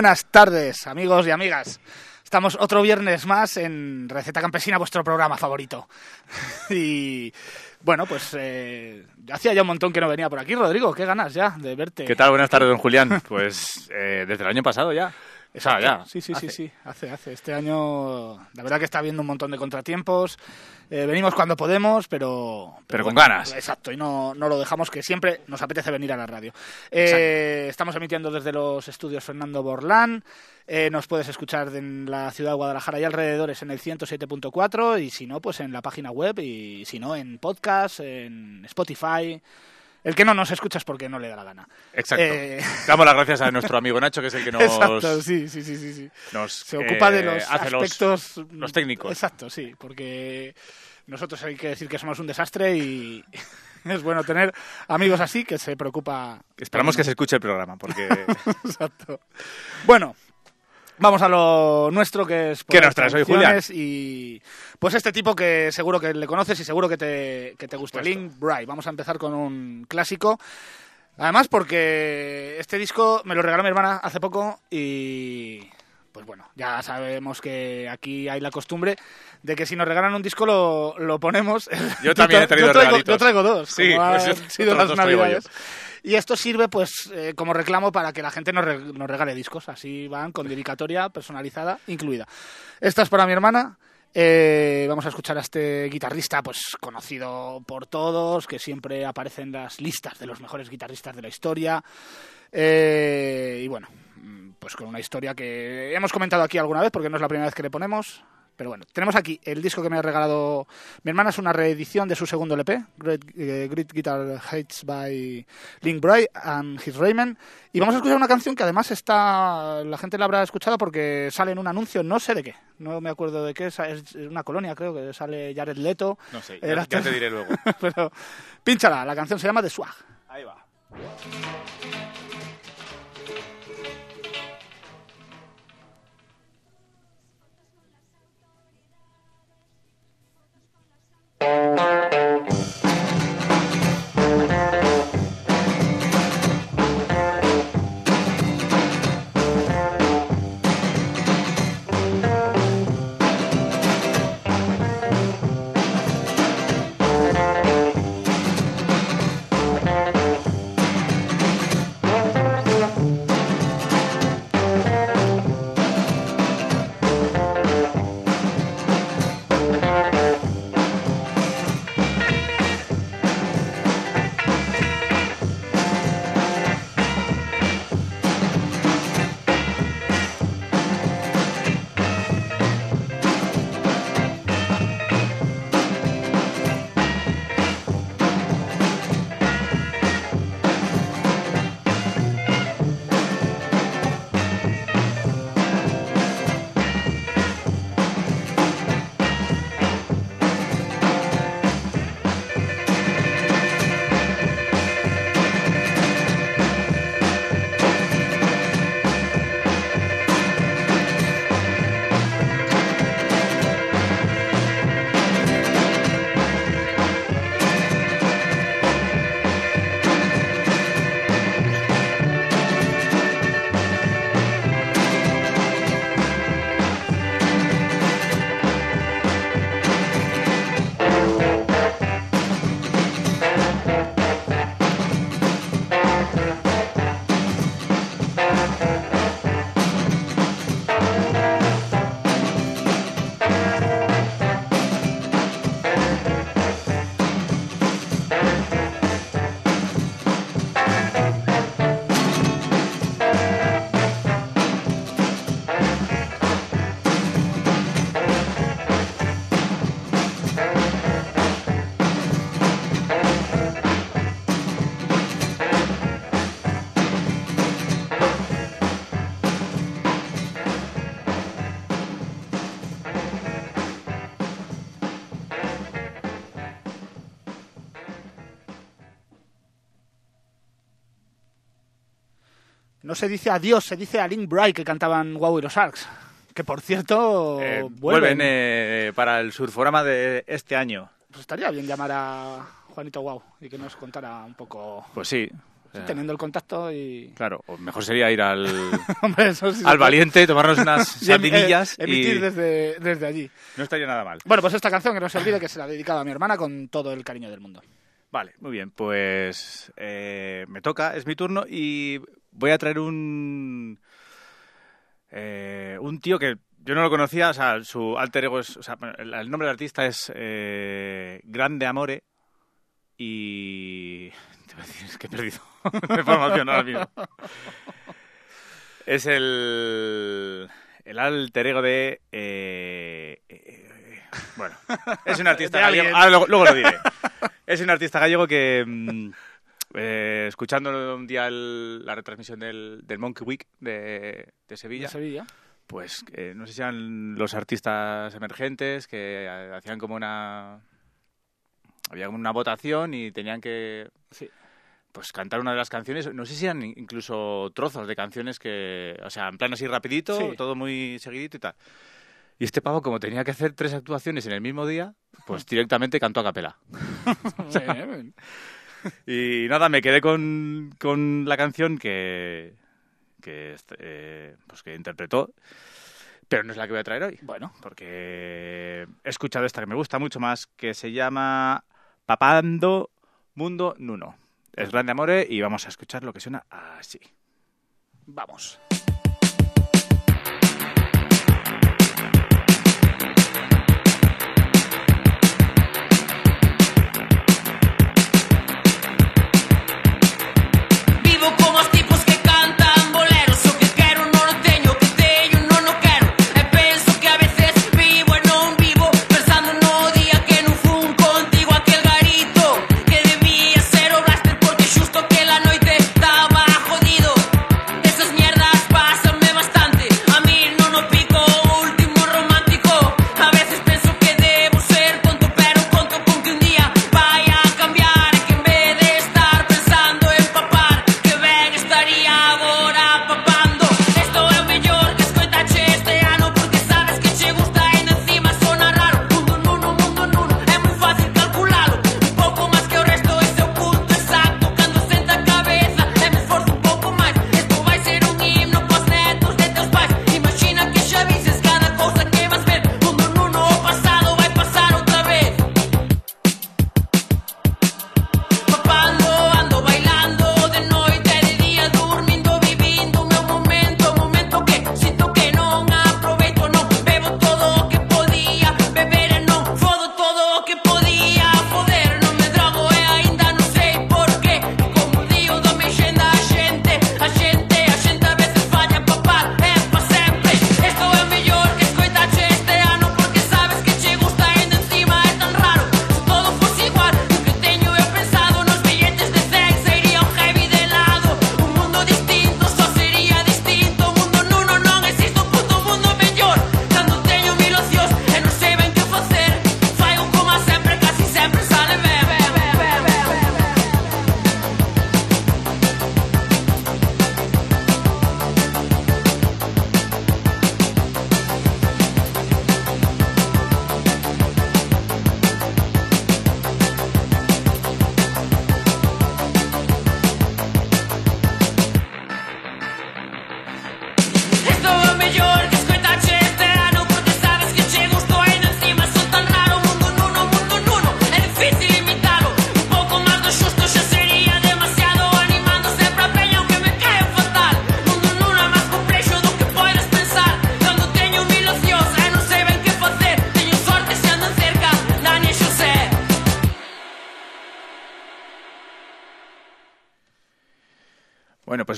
Buenas tardes, amigos y amigas. Estamos otro viernes más en Receta Campesina, vuestro programa favorito. y bueno, pues eh, hacía ya un montón que no venía por aquí. Rodrigo, qué ganas ya de verte. ¿Qué tal? Buenas tardes, don Julián. Pues eh, desde el año pasado ya. Esa, ya. Sí, sí, sí, sí. Hace, hace. Este año, la verdad que está habiendo un montón de contratiempos. Eh, venimos cuando podemos, pero. Pero, con ganas. Exacto, y no, no, lo dejamos, que siempre nos apetece venir a la radio. Eh, estamos emitiendo desde los estudios Fernando Borlán. Eh, nos puedes escuchar en la ciudad de Guadalajara y alrededores en el 107.4 y si no, pues en la página web y si no, en podcast, en Spotify. El que no nos escuchas porque no le da la gana. Exacto. Damos las gracias a nuestro amigo Nacho, que es el que nos... Exacto, sí, sí, sí, sí. Nos, Se ocupa de los aspectos... Los, los, técnicos. Exacto, sí, porque nosotros hay que decir que somos un desastre y es bueno tener amigos así que se preocupa... Esperamos que se escuche el programa, porque... Exacto. Bueno, Vamos a lo nuestro, que es... ¿Qué nos traes hoy, Julián? Y pues este tipo que seguro que le conoces y seguro que te, que te gusta, Link Bright. Vamos a empezar con un clásico. Además porque este disco me lo regaló mi hermana hace poco y... Pues bueno, ya sabemos que aquí hay la costumbre de que si nos regalan un disco lo, lo ponemos. Yo también he traído yo traigo, regalitos. Yo traigo dos, sí, como pues han yo, sido otros las dos traigo navidades. Y esto sirve pues eh, como reclamo para que la gente nos, re nos, regale discos. Así van con dedicatoria personalizada incluida. Esta es para mi hermana. Eh, vamos a escuchar a este guitarrista pues conocido por todos, que siempre aparece en las listas de los mejores guitarristas de la historia. Eh, y bueno, pues con una historia que hemos comentado aquí alguna vez porque no es la primera vez que le ponemos. Pero bueno, tenemos aquí el disco que me ha regalado mi hermana, es una reedición de su segundo LP, Great, eh, Great Guitar Hates by Link Bright and His Rayman. Y vamos a escuchar una canción que además está, la gente la habrá escuchado porque sale en un anuncio, no sé de qué, no me acuerdo de qué, es, es una colonia creo que sale Jared Leto. No sé, ya, ya te diré luego. Pero pínchala, la canción se llama The Swag. Ahí va. No se dice adiós, se dice a Link Bright que cantaban Wow y los Arcs. Que por cierto, Eh, vuelven. vuelven eh, para el surforama de este año. Pues estaría bien llamar a Juanito Wow y que nos contara un poco. Pues sí. Sea, teniendo el contacto y... Claro, o mejor sería ir al, Hombre, sí al valiente, tomarnos unas Y em- sardinillas eh, y emitir desde, desde allí. no estaría nada mal. Bueno, pues esta canción que no se olvide que se la he dedicado a mi hermana con todo el cariño del mundo. Vale, muy bien, pues eh, me toca, es mi turno y voy a traer un eh, un tío que yo no lo conocía, o sea, su alter ego es, o sea, el, el nombre del artista es eh, Grande Amore y te voy a decir, es que he perdido la información ahora mismo. Es el el alter ego de eh, eh, bueno, es un artista De gallego. Ahora luego, luego lo diré. Es un artista gallego que, mm, eh, escuchando un día el- la retransmisión del, del Monkey Week de, de Sevilla, De Sevilla. pues eh, no sé si eran los artistas emergentes que eh, hacían como una... Había como una votación y tenían que Sí. pues cantar una de las canciones. No sé si eran incluso trozos de canciones que... O sea, en plan así rapidito, Sí. todo muy seguidito y tal. Y este pavo, como tenía que hacer tres actuaciones en el mismo día, pues directamente cantó a capela. Bien. Y nada, me quedé con, con la canción que, que, este, eh, pues que interpretó, pero no es la que voy a traer hoy, Bueno, porque he escuchado esta que me gusta mucho más, que se llama Papando Mundo Nuno. Es Grande Amore y vamos a escuchar lo que suena así. vamos.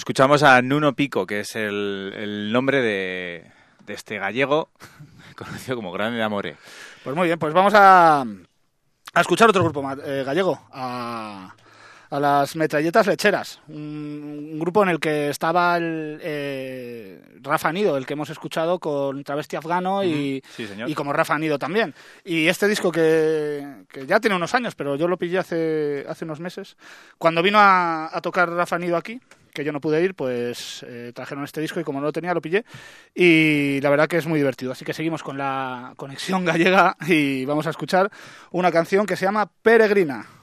Escuchamos a Nuno Pico, que es el, el nombre de, de este gallego conocido como Grande Amore. Pues muy bien, pues vamos a, a escuchar otro grupo eh, gallego, a, a las Metralletas Lecheras, un, un grupo en el que estaba el, eh, Rafa Nido, el que hemos escuchado con Travesti Afgano y, sí, señor. y como Rafa Nido también. Y este disco que, que ya tiene unos años, pero yo lo pillé hace, hace unos meses, cuando vino a, a tocar Rafa Nido aquí, que yo no pude ir, pues eh, trajeron este disco y como no lo tenía lo pillé y la verdad que es muy divertido. Así que seguimos con la conexión gallega y vamos a escuchar una canción que se llama Peregrina.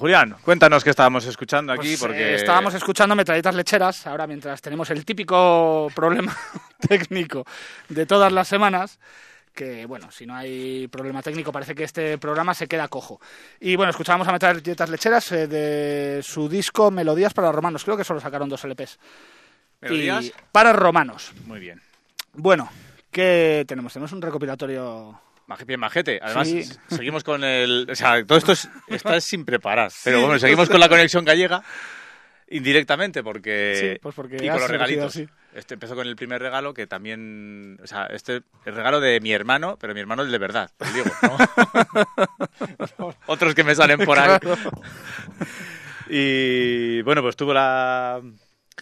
Julián, cuéntanos qué estábamos escuchando aquí, Pues, porque eh, estábamos escuchando metralletas lecheras, ahora mientras tenemos el típico problema técnico de todas las semanas, que bueno, si no hay problema técnico parece que este programa se queda cojo. Y bueno, escuchábamos a metralletas lecheras eh, de su disco Melodías para romanos, creo que solo sacaron dos LPs. ¿Melodías? Y para romanos. Muy bien. Bueno, ¿qué tenemos? Tenemos un recopilatorio... Bien, majete. Además, Sí. seguimos con el. O sea, todo esto es- está sin preparar. Pero bueno, seguimos con la conexión gallega indirectamente, porque. Sí, pues porque y con los regalitos. Este empezó con el primer regalo, que también. O sea, este el regalo de mi hermano, pero mi hermano el de verdad, el Diego. ¿no? Otros que me salen por ahí. Y bueno, pues tuvo la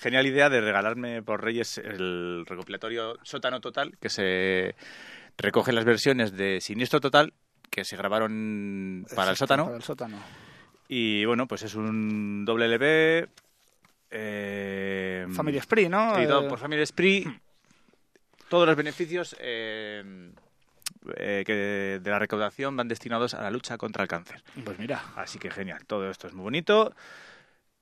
genial idea de regalarme por Reyes el recopilatorio Sótano Total, que se recoge las versiones de Siniestro Total que se grabaron para el sótano. Para el sótano. Y bueno, pues es un doble LP. Eh, Family Spree, ¿no? editado Eh, por Family Spree. Todos los beneficios eh, eh, que de la recaudación van destinados a la lucha contra el cáncer. Pues mira, Así que genial, todo esto es muy bonito.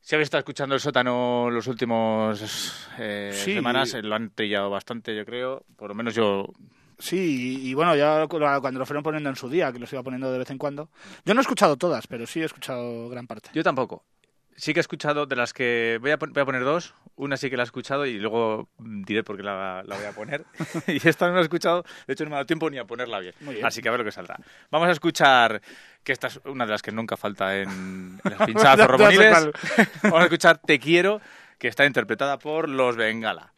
Si habéis estado escuchando el sótano los últimos eh, Sí. semanas, eh, lo han trillado bastante, yo creo. Por lo menos yo. Sí, y, y bueno, ya cu- cuando lo fueron poniendo en su día, que los iba poniendo de vez en cuando. Yo no he escuchado todas, pero sí he escuchado gran parte. Yo tampoco. Sí que he escuchado de las que. Voy a, voy a poner dos. Una sí que la he escuchado y luego mm, diré por qué la, la voy a poner. y esta no la he escuchado. De hecho, no me ha dado tiempo ni a ponerla bien. Así que a ver lo que saldrá. Vamos a escuchar. Que esta es una de las que nunca falta en, en las pinchadas cuál. Vamos a escuchar Te Quiero, que está interpretada por Los Bengala.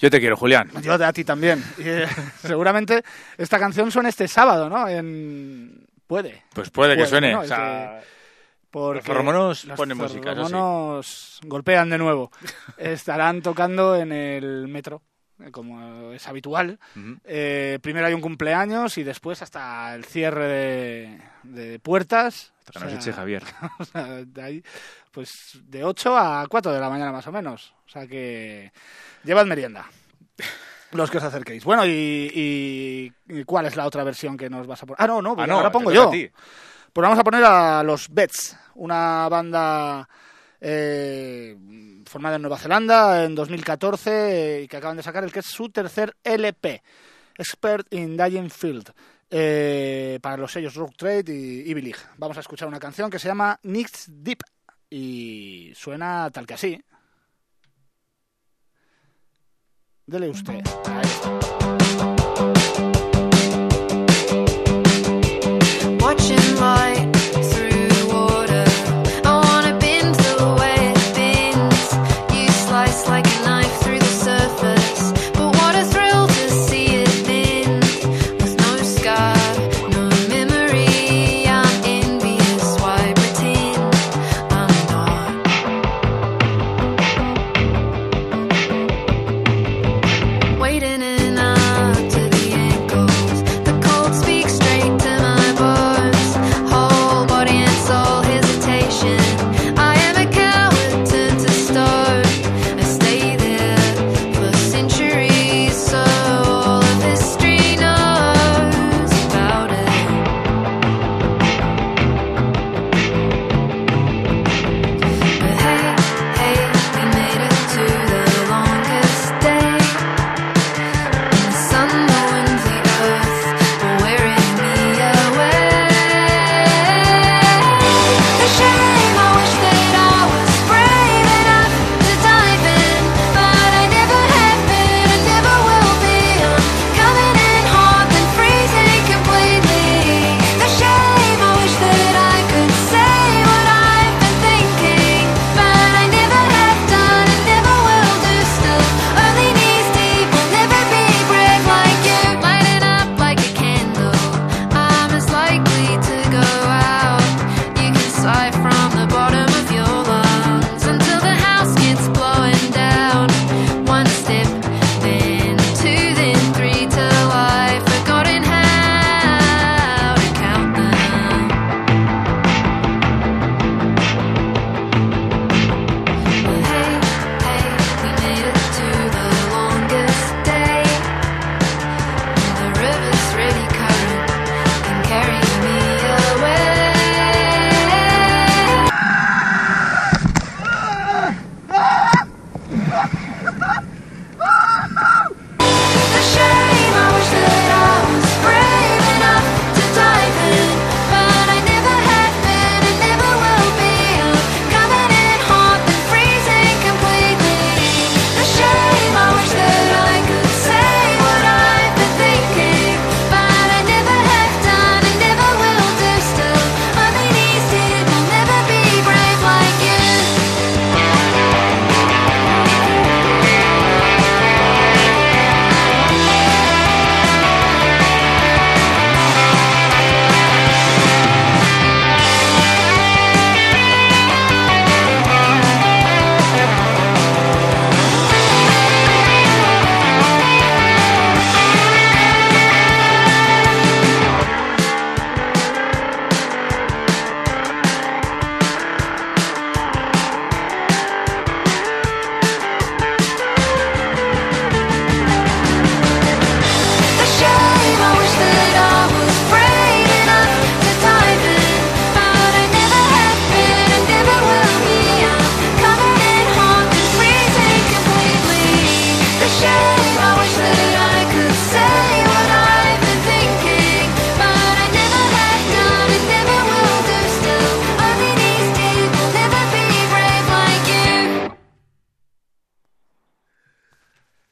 Yo te quiero, Julián. Yo de a ti también. Y, eh, seguramente esta canción suena este sábado, ¿no? En Puede. Pues puede que suene. ¿no? o Es sea, Porque Los los ponen música, eso sí. ferromonos golpean de nuevo. Estarán tocando en el metro, eh, como es habitual. Eh, primero hay un cumpleaños y después hasta el cierre de, de puertas. Que O nos sea, eche Javier. o sea, de ahí, pues de 8 a 4 de la mañana más o menos. O sea que llevad merienda. Los que os acerquéis. Bueno, y, cuál es la otra versión que nos vas a poner? Ah, no, no, Ah, ahora te pongo yo. Pues vamos a poner a los Bets, una banda eh, formada en Nueva Zelanda en 2014 eh, y que acaban de sacar el que es su tercer LP, Expert in Dying Field, eh, para los sellos Rock Trade y Evil. Vamos a escuchar una canción que se llama Nix Deep y suena tal que así. Dele usted. Ahí está.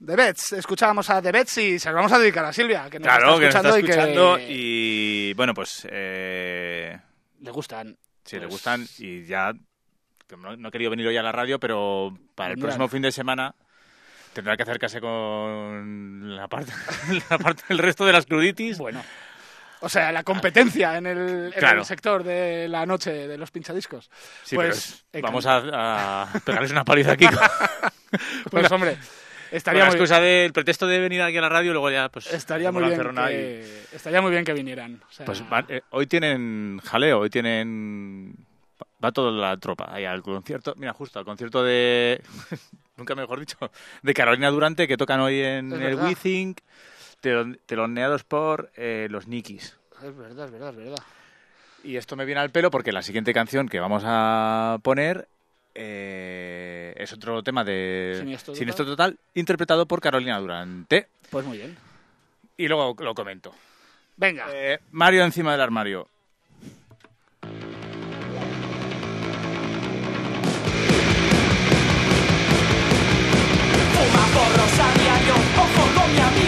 The Bets, escuchábamos a The Bets y se lo vamos a dedicar a Silvia, que nos Claro, que nos está está escuchando, escuchando y que y bueno, pues eh, le gustan. le Pues- gustan y ya no, no he querido venir hoy a la radio, pero para el próximo fin de semana tendrá que acercarse con la parte, la parte del resto de las cruditis Bueno, O sea, la competencia en el, en Claro. el sector de la noche de los pinchadiscos. Sí, pues, pero es- eh, vamos a, a pegarles una paliza aquí. Pues hombre, con estaría la muy, excusa del pretexto de venir aquí a la radio y luego ya, pues. estaría muy bien encerrona y- que, estaría muy bien que vinieran. O sea, Pues va- eh, hoy tienen jaleo, hoy tienen. Va toda la tropa ahí al concierto. Mira, justo al concierto de. Nunca mejor dicho. De Carolina Durante, que tocan hoy en Es el verdad. WeThink, telon- teloneados por eh, los Nikis. es verdad, es verdad, es verdad. Y esto me viene al pelo porque la siguiente canción que vamos a poner eh, es otro tema de Siniestro Total. Interpretado por Carolina Durante. Pues muy bien. Y luego lo comento. Venga. Eh, Mario encima del armario. Fuma porros a diario, ojo con mi amigo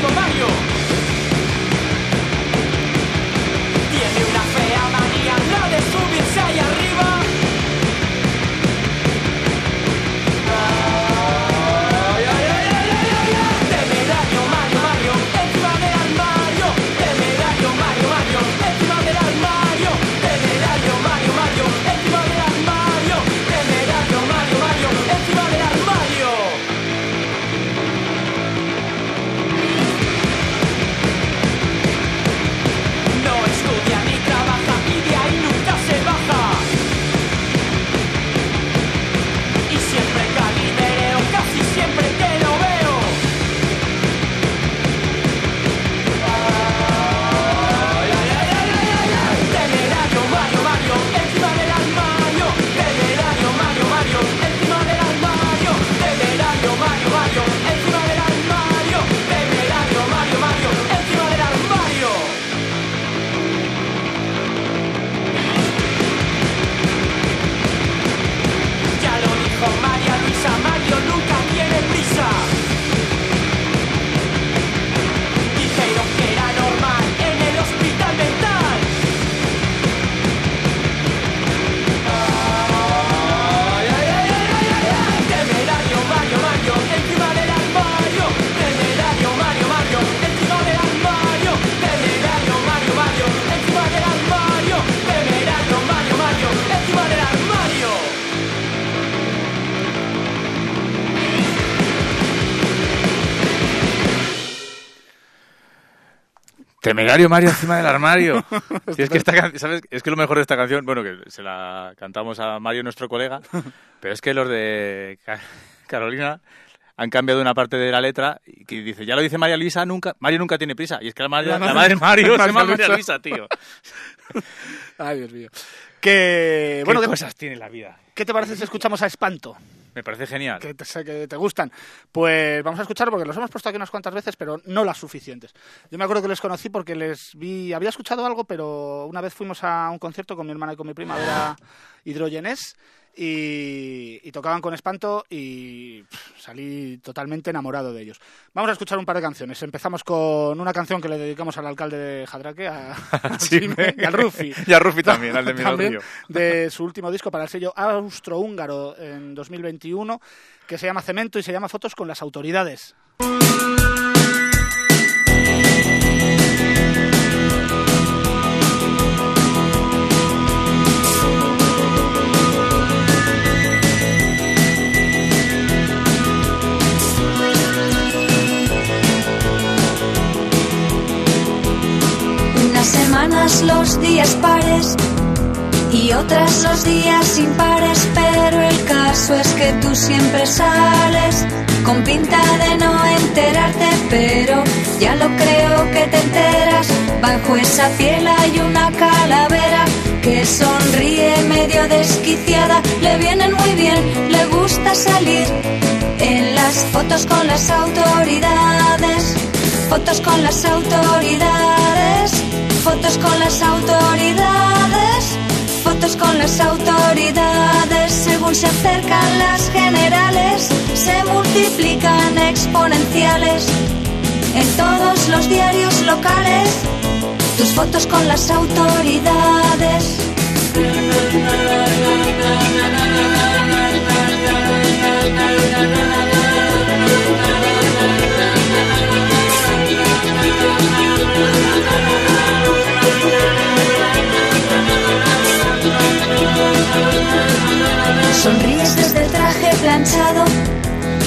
Temerario Mario encima del armario. Si es que esta ¿sabes? Es que lo mejor de esta canción, bueno, que se la cantamos a Mario, nuestro colega, pero es que los de Ca- Carolina han cambiado una parte de la letra y que dice, ya lo dice María Luisa, nunca, Mario nunca tiene prisa. Y es que la, madre- La la madre- madre de Mario se llama María Luisa. Tío. Ay, Dios mío. Que, bueno, ¿Qué ¿qué, cosas tiene la vida? qué te parece si escuchamos a Espanto? Me parece genial. Que te, que gustan. Pues vamos a escuchar porque los hemos puesto aquí unas cuantas veces, pero no las suficientes. Yo me acuerdo que les conocí porque les vi, había escuchado algo, pero una vez fuimos a un concierto con mi hermana y con mi prima a ver a Hidrogenes y, y tocaban con espanto y pff, salí totalmente enamorado de ellos. Vamos a escuchar un par de canciones. Empezamos con una canción que le dedicamos al alcalde de Jadraque, a, a Chime, y al Rufi. Y a Rufi también, al de También, de su último disco para el sello austrohúngaro en 2021, que se llama Cemento y se llama Fotos con las autoridades. Semanas los días pares y otras los días impares, pero el caso es que tú siempre sales con pinta de no enterarte, pero ya lo creo que te enteras. Bajo esa piel hay una calavera que sonríe medio desquiciada, le vienen muy bien, le gusta salir en las fotos con las autoridades. Fotos con las autoridades, fotos con las autoridades, fotos con las autoridades. Según se acercan las generales, se multiplican exponenciales. En todos los diarios locales, tus fotos con las autoridades. Sonríes desde el traje planchado,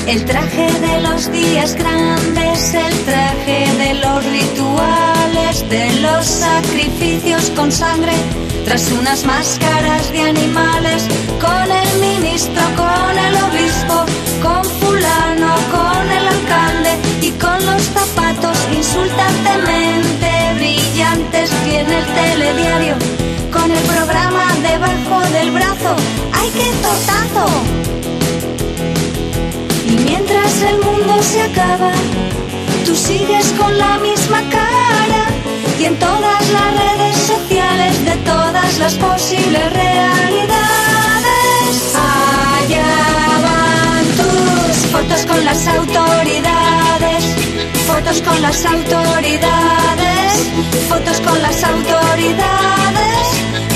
el traje de los días grandes, el traje de los rituales, de los sacrificios con sangre, tras unas máscaras de animales, con el ministro, con el obispo, con fulano, con el alcalde y con los zapatos insultantemente brillantes, viene el telediario con el programa debajo del brazo, ¡ay qué tortazo! Y mientras el mundo se acaba, tú sigues con la misma cara y en todas las redes sociales de todas las posibles realidades. Allá van tus fotos con las autoridades, fotos con las autoridades, fotos con las autoridades,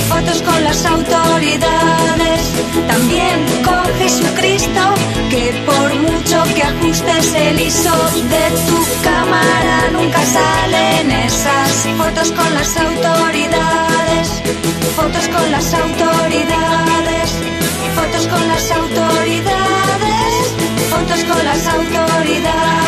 fotos con las autoridades. También con Jesucristo, que por mucho que ajustes el ISO de tu cámara, nunca salen esas fotos con las autoridades, fotos con las autoridades, fotos con las autoridades, fotos con las autoridades.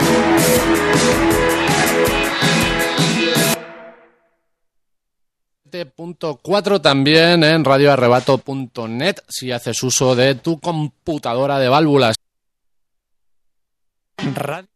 También en radioarrebato.net si haces uso de tu computadora de válvulas. Radio-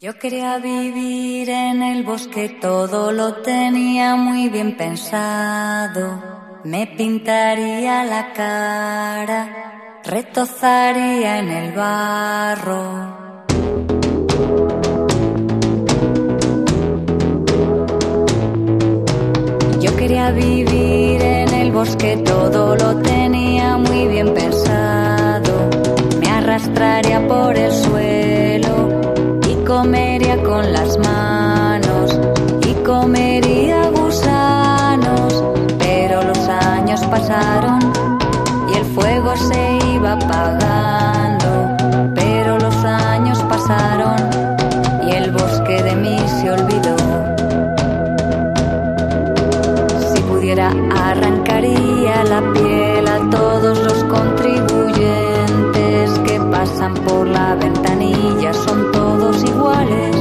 Yo quería vivir en el bosque, todo lo tenía muy bien pensado. Me pintaría la cara, retozaría en el barro. Vivir en el bosque, todo lo tenía muy bien pensado. Me arrastraría por el suelo y comería con las manos y comería gusanos. Pero los años pasaron y el fuego se iba apagando. La ventanilla, son todos iguales,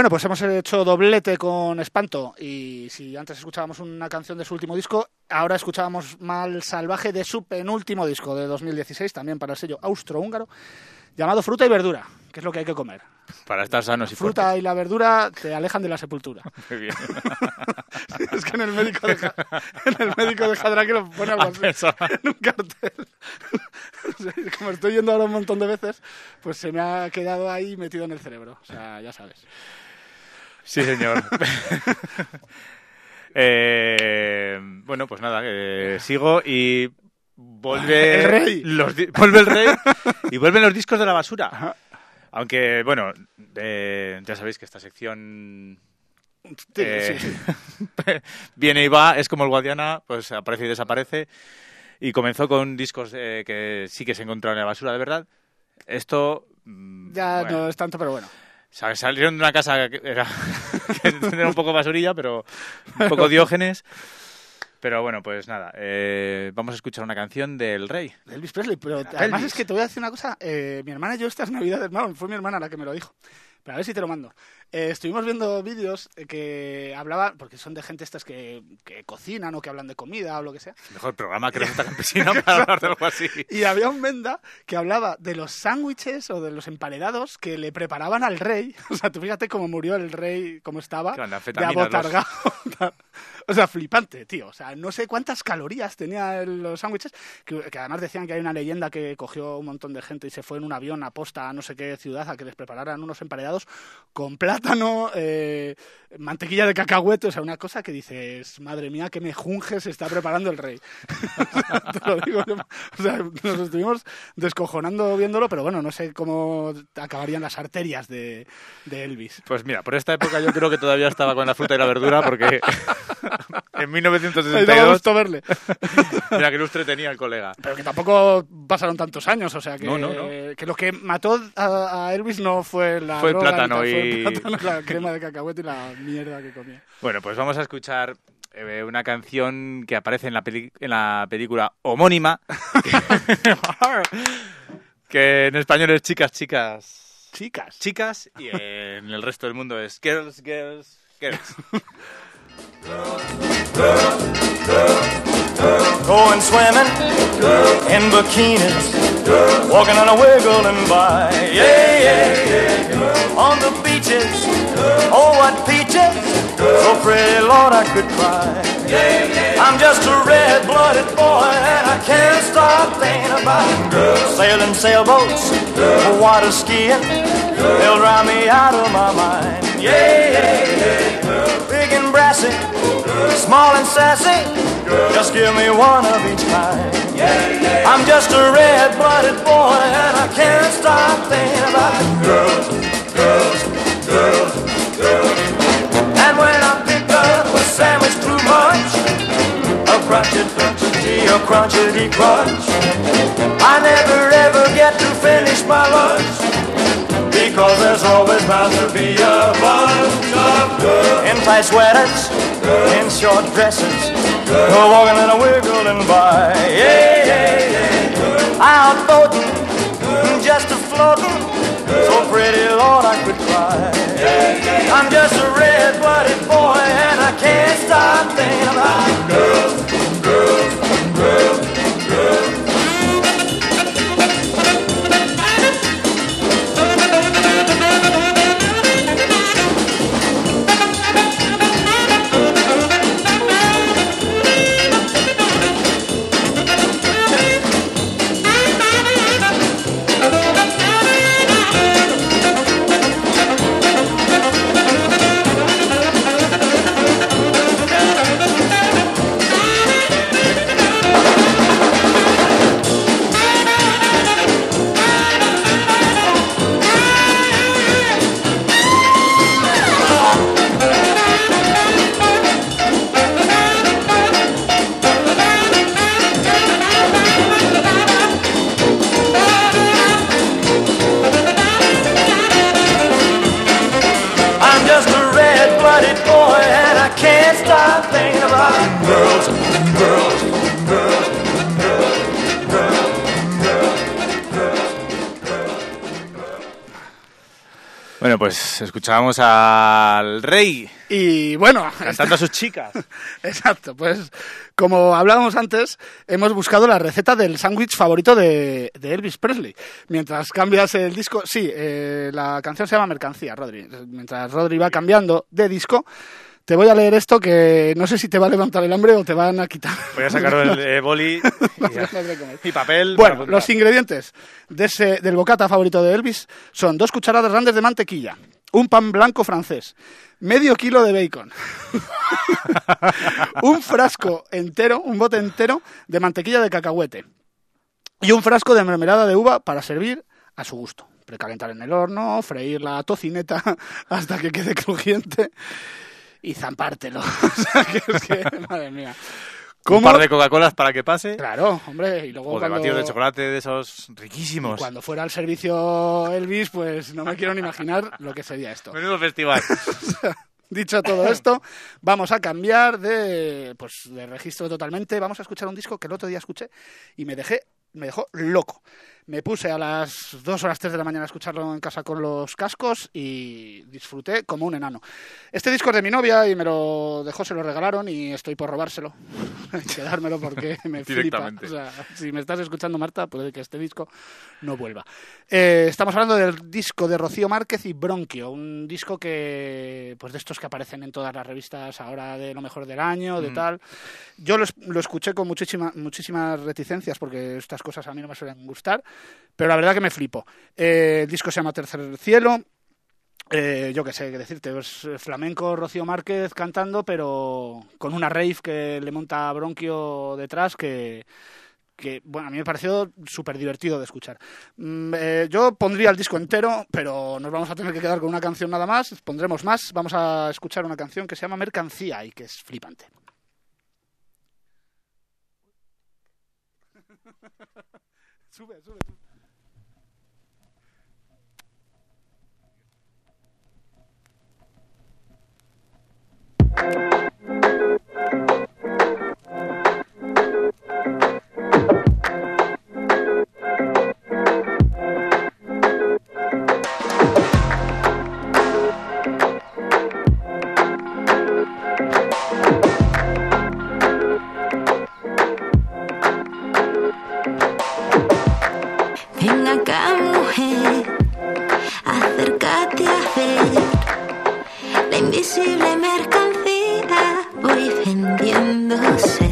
Bueno, pues hemos hecho doblete con Espanto y si antes escuchábamos una canción de su último disco, ahora escuchábamos Mal Salvaje de su penúltimo disco de 2016, también para el sello austrohúngaro, llamado Fruta y Verdura, que es lo que hay que comer. Para estar sanos y Fruta y la verdura te alejan de la sepultura. Muy bien. es que en el médico de, Ja- en el médico de Jadraque lo pone algo así, en un cartel. Como estoy yendo ahora un montón de veces, pues se me ha quedado ahí metido en el cerebro. O sea, ya sabes. Sí, señor. Eh, bueno, pues nada, eh, sigo y vuelve El rey. los vuelve el rey y vuelven los discos de la basura. Aunque, bueno, eh, ya sabéis que esta sección Sí, eh, sí, sí. viene y va, es como el Guadiana, pues aparece y desaparece. Y comenzó con discos eh, que sí que se encontraron en la basura, de verdad. Esto... mm, Ya bueno, no es tanto, pero bueno. Sa- Salieron de una casa que era, que era un poco basurilla, pero un poco diógenes. Pero bueno, pues nada, eh, vamos a escuchar una canción del Rey. De Elvis Presley, pero además Elvis. es que te voy a decir una cosa. eh, mi hermana y yo estas navidades, no, fue mi hermana la que me lo dijo. Pero a ver si te lo mando. Eh, estuvimos viendo vídeos eh, que hablaban, porque son de gente estas que, que cocinan o que hablan de comida o lo que sea. Mejor programa que Receta Campesina para hablar de algo así. Y había un venda que hablaba de los sándwiches o de los emparedados que le preparaban al rey. O sea, tú fíjate cómo murió el rey, cómo estaba. De anfetaminas, los- abotargado. O sea, flipante, tío. O sea, no sé cuántas calorías tenía los sándwiches. Que, que además decían que hay una leyenda que cogió un montón de gente y se fue en un avión a posta a no sé qué ciudad a que les prepararan unos emparedados con plátano, eh, mantequilla de cacahuete. O sea, una cosa que dices, madre mía, que me junge se está preparando el rey. O sea, te lo digo. O sea, nos estuvimos descojonando viéndolo, pero bueno, no sé cómo acabarían las arterias de, de Elvis. Pues mira, por esta época yo creo que todavía estaba con la fruta y la verdura porque en Me daba 1962 gusto verle. mira qué lustre tenía el colega. Pero que tampoco pasaron tantos años, o sea, que, No, no, no. que lo que mató a, a Elvis no fue la Fue el droga plátano tal, fue y- el plátano, la crema de cacahuete y la mierda que comía. Bueno, pues vamos a escuchar eh, una canción que aparece en la, peli- en la película homónima, que en español es Chicas, Chicas, Chicas. Chicas, y en el resto del mundo es Girls, Girls, Girls. Going swimming in bikinis, walking on a wiggling by. Yeah, yeah, yeah. On the beaches, oh what peaches, so pretty Lord I could cry. yeah I'm just a red-blooded boy and I can't stop thinking about girls sailing sailboats, water skiing. They'll drive me out of my mind. Yeah, yeah, yeah. Brassy, small and sassy. Just give me one of each kind. I'm just a red-blooded boy and I can't stop thinking about girls, girls, girls, girls. And when I pick up a sandwich too much, a crunchy, crunchy, a crunchity crunch, I never ever get to finish my lunch. Because there's always bound to be a bunch of girls. In tight sweaters, in short dresses, walking and a wiggling by. Yeah, yeah, yeah. Out boating, just a floating, so pretty Lord I could cry. I'm just a red-blooded boy and I can't stop thinking about girls, girls, girls, pues escuchábamos al rey Y bueno, cantando a sus chicas. Exacto, pues como hablábamos antes, hemos buscado la receta del sándwich favorito de, de Elvis Presley. Mientras cambias el disco, sí, eh, la canción se llama Mercancía, Rodri. Mientras Rodri va cambiando de disco, te voy a leer esto que no sé si te va a levantar el hambre o te van a quitar. Voy a sacar el eh, boli y, papel. Bueno, los ingredientes de ese, del bocata favorito de Elvis son dos cucharadas grandes de mantequilla, un pan blanco francés, medio kilo de bacon, un frasco entero, un bote entero de mantequilla de cacahuete y un frasco de mermelada de uva para servir a su gusto. Precalentar en el horno, freír la tocineta hasta que quede crujiente y zampártelo. O sea, que es que, madre mía. Un ¿Cómo? par de Coca-Colas para que pase. Claro, hombre, y luego O de cuando- batidos de chocolate de esos riquísimos. cuando fuera al servicio Elvis, pues no me quiero ni imaginar lo que sería esto. Menudo festival. Dicho todo esto, vamos a cambiar de, pues, de registro totalmente. Vamos a escuchar un disco que el otro día escuché y me dejé, me dejó loco. Me puse a las 2 o las 3 de la mañana a escucharlo en casa con los cascos y disfruté como un enano. Este disco es de mi novia y me lo dejó, se lo regalaron y estoy por robárselo. Quedármelo porque me flipa. O sea, si me estás escuchando, Marta, puede que este disco no vuelva. Eh, estamos hablando del disco de Rocío Márquez y Bronquio, un disco que, pues de estos que aparecen en todas las revistas ahora de lo mejor del año, de tal. Yo lo, lo escuché con muchísima, muchísimas reticencias porque estas cosas a mí no me suelen gustar, pero la verdad que me flipo. Eh, el disco se llama Tercer Cielo. Eh, yo qué sé qué decirte, es flamenco Rocío Márquez cantando, pero con una rave que le monta Bronquio detrás que, que bueno, a mí me pareció súper divertido de escuchar. Mm, eh, yo pondría el disco entero, pero nos vamos a tener que quedar con una canción nada más. Pondremos más. Vamos a escuchar una canción que se llama Mercancía y que es flipante. 出呗出呗出。vendiéndose.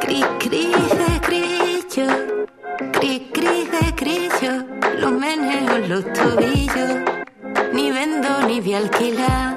Cri, cri de grillo, cri, cri de grillo, los meneo los tobillos, ni vendo ni voy a alquilar.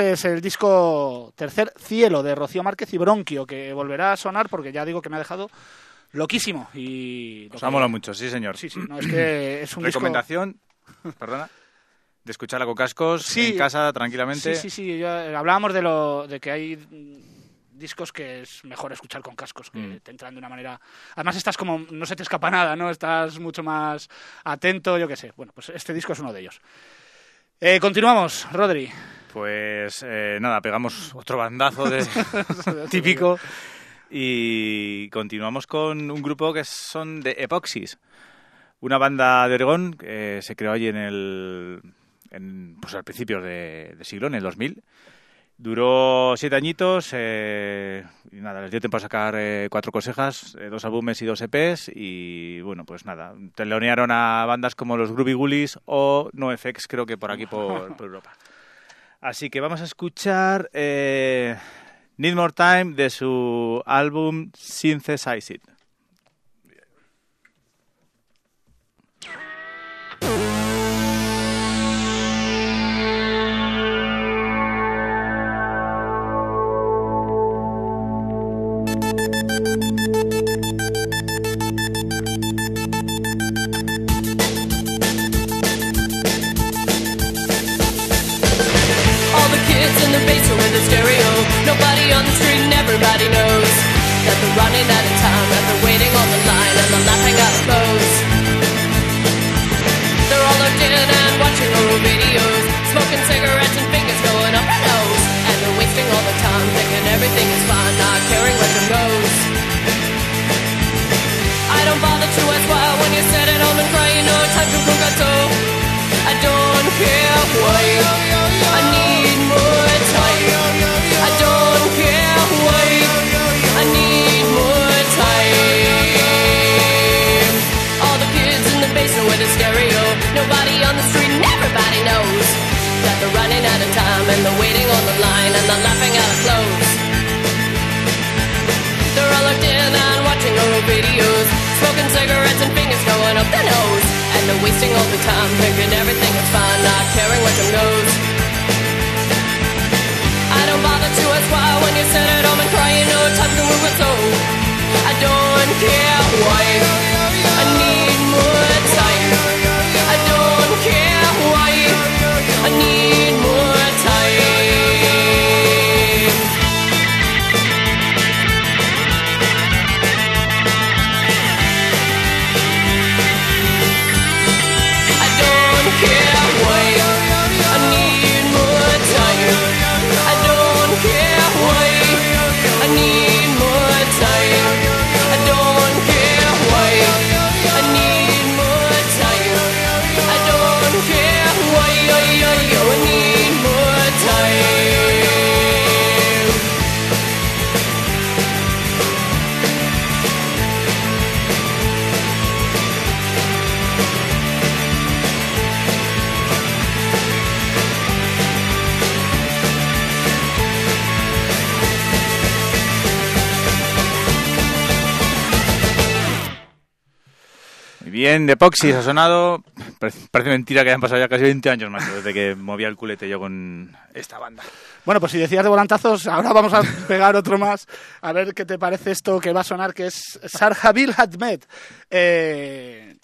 Este es el disco Tercer Cielo de Rocío Márquez y Bronquio, que volverá a sonar porque ya digo que me ha dejado loquísimo. Y Os que- ha molado mucho, sí, señor. Sí, sí, no, es que es un disco... Recomendación, perdona, de escucharla con cascos Sí. en casa tranquilamente. Sí, sí, sí. yo- eh, hablábamos de, lo, de que hay discos que es mejor escuchar con cascos, que Mm. te entran de una manera... Además estás como... No se te escapa nada, ¿no? Estás mucho más atento, yo qué sé. Bueno, pues este disco es uno de ellos. Eh, continuamos, Rodri. Pues eh, nada, pegamos otro bandazo de típico y continuamos con un grupo que son de Epoxis, una banda de Oregón que se creó allí en el en, pues al principio de, de siglo, en el 2000. Duró siete añitos eh, y nada, les dio tiempo a sacar eh, cuatro cosejas, eh, dos álbumes y dos EPs y bueno, pues nada, telonearon a bandas como los Groovy Ghoulies o NoFX, creo que por aquí por, por Europa. Así que vamos a escuchar eh, Need More Time de su álbum Synthesize It. In the basement with the stereo. Nobody on the street and everybody knows that they're running out of time, that they're waiting on the line and they're laughing out of clothes. They're all looked in and watching old videos, smoking cigarettes and fingers going up their nose. And they're wasting all the time thinking everything is fine, not caring where it goes. I don't bother to ask why when you sit at home and cry, you know time to cook a toe. I don't care why. I need more and they're waiting on the line and they're laughing out of clothes. They're all looked in and watching old videos, smoking cigarettes and fingers going up their nose. And they're wasting all the time thinking everything is fine, not caring where it goes. I don't bother to ask why when you sit at home and cry, you know time move it so. I don't care why. Bien, de Epoxis ha sonado. Parece, mentira que hayan pasado ya casi 20 años, macho, desde que movía el culete yo con esta banda. Bueno, pues si decías de volantazos, ahora vamos a pegar otro más. A ver qué te parece esto que va a sonar, que es Sarhabil Hadmed. Eh,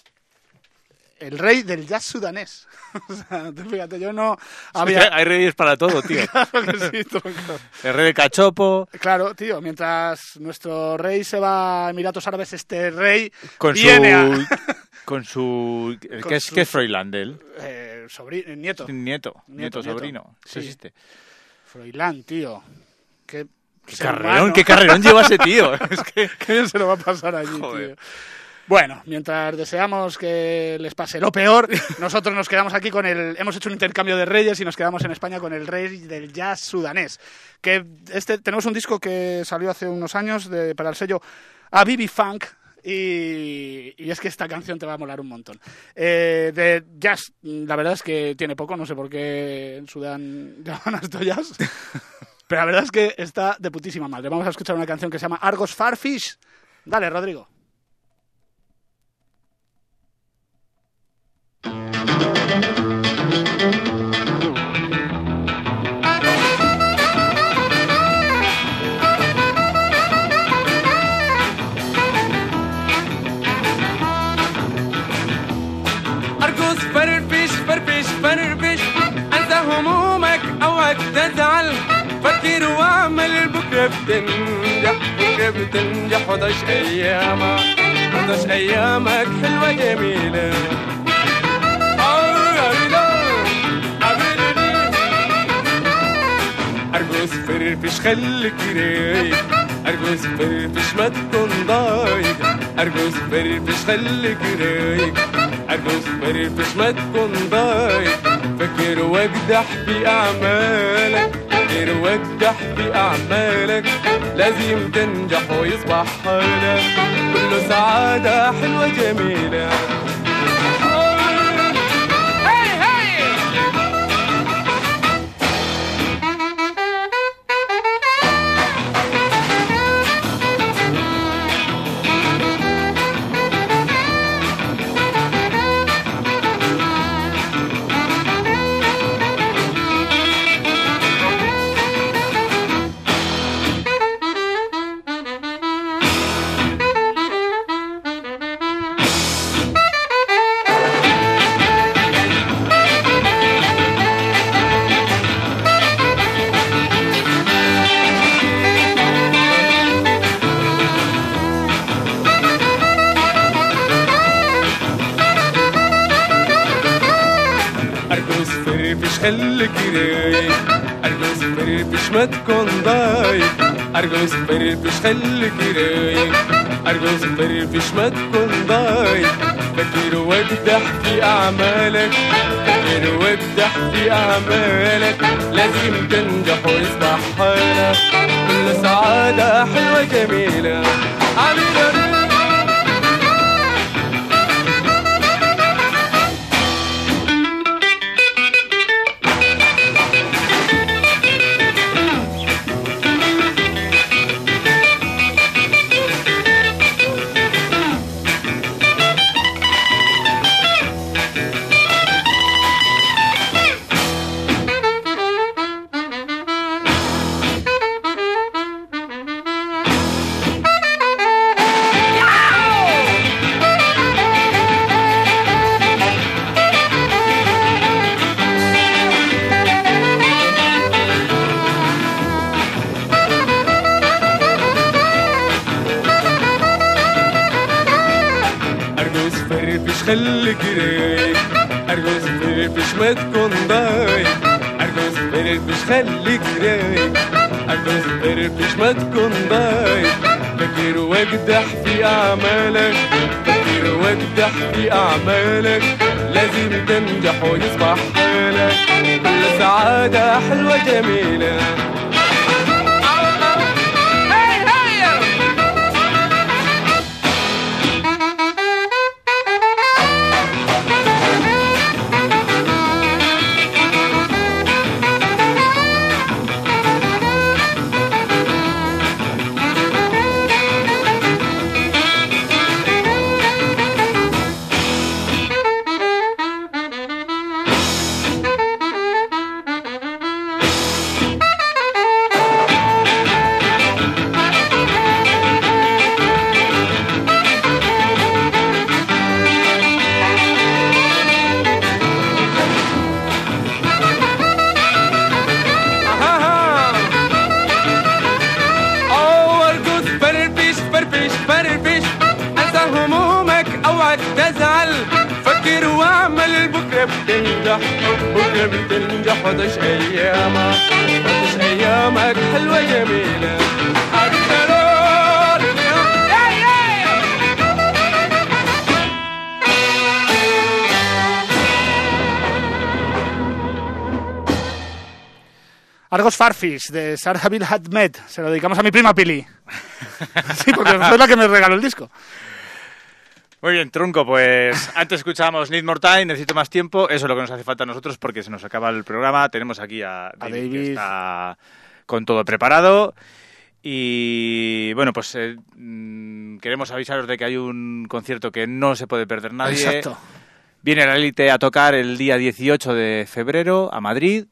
el rey del jazz sudanés. o sea, fíjate, yo no había... Hay reyes para todo, tío. Claro que sí, tronco. El rey de cachopo, Claro, tío, mientras nuestro rey se va a Emiratos Árabes, este rey con viene a... Con su... Con ¿Qué es, su- es Froilán de él? eh, nieto. Nieto, nieto, Nieto, sobrino. Sí. existe. Froilán, tío. Qué, carrerón, humano. qué carrerón lleva ese tío. Es que... ¿Qué bien se lo va a pasar allí, Joder. tío? Bueno, mientras deseamos que les pase lo peor, nosotros nos quedamos aquí con el... Hemos hecho un intercambio de reyes y nos quedamos en España con el rey del jazz sudanés. Que este, tenemos un disco que salió hace unos años de, para el sello Abibi Funk y, es que esta canción te va a molar un montón. Eh, de jazz, la verdad es que tiene poco, no sé por qué en Sudán llaman a esto jazz. Pero la verdad es que está de putísima madre. Vamos a escuchar una canción que se llama Argos Farfish. Dale, Rodrigo. بتنجح فكرة بتنجح وداش أيامك وداش أيامك حلوة جميلة. أرجوز فرفش خليك رايق. أرجوز فرفش ما تكون ضايق. أرجوز فرفش خليك رايق. أرجوز فرفش ما تكون ضايق. فكر واجدح بأعمالك أعمالك. غير وابدح في أعمالك. لازم تنجح ويصبح حالك كله سعادة حلوة جميلة. خليك رايق أرجوز فرفش ما تكون ضايق فاكر وابدح في أعمالك. فاكر وابدح في أعمالك. لازم تنجح واصبح حالك. كل سعادة حلوة جميلة. بكره بتنجح وعيش ايامك وعيش ايامك حلوه جميله Argos Farfish, de Sarah Bill Hadmed. Se lo dedicamos a mi prima Pili. sí, porque fue la que me regaló el disco. Muy bien, Trunco, pues antes escuchábamos Need More Time, necesito más tiempo, eso es lo que nos hace falta a nosotros porque se nos acaba el programa, tenemos aquí a David, que David. está con todo preparado y bueno, pues eh, mm, queremos avisaros de que hay un concierto que no se puede perder nadie. Exacto. Viene la élite a tocar el día 18 de febrero a Madrid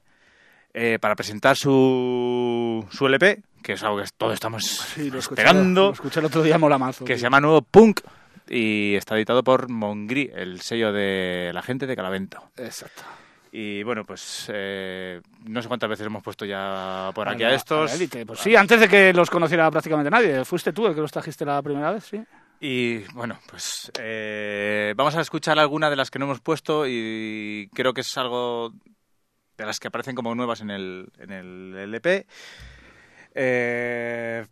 eh, para presentar su, su LP, que es algo que todos estamos Sí, lo escuché, esperando Lo escuché el otro día, mola mazo. que tío. se llama Nuevo Punk y está editado por Mongri, el sello de la gente de Calavento. Exacto. Y bueno, pues eh, no sé cuántas veces hemos puesto ya por aquí A estos. a la élite. Pues sí, antes de que los conociera prácticamente nadie. Fuiste tú el que los trajiste la primera vez, sí. Y bueno, pues eh, vamos a escuchar alguna de las que no hemos puesto y creo que es algo de las que aparecen como nuevas en el, en el LP. Eh,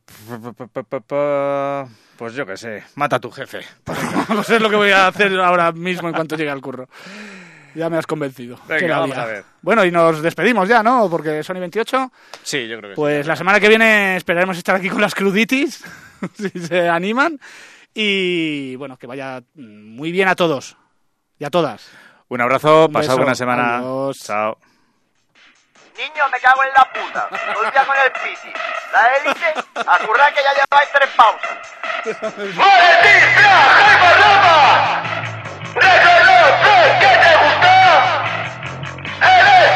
pues yo qué sé, mata a tu jefe. Pues es lo que voy a hacer ahora mismo en cuanto llegue al curro. Ya me has convencido. Venga, vamos a ver. Bueno, y nos despedimos ya, ¿no? Porque Sony 28. Sí, yo creo que Pues sí. la semana que viene esperaremos estar aquí con las cruditis, si se animan. Y bueno, que vaya muy bien a todos y a todas. Un abrazo, Un pasad beso, buena semana. adiós. Chao. Niño, me cago en la puta. El día con el piti. La élite, a que ya lleváis tres pausas. ¡Valentín, Jaime Rama! ¡Reconoce que te gusta! ¡Eres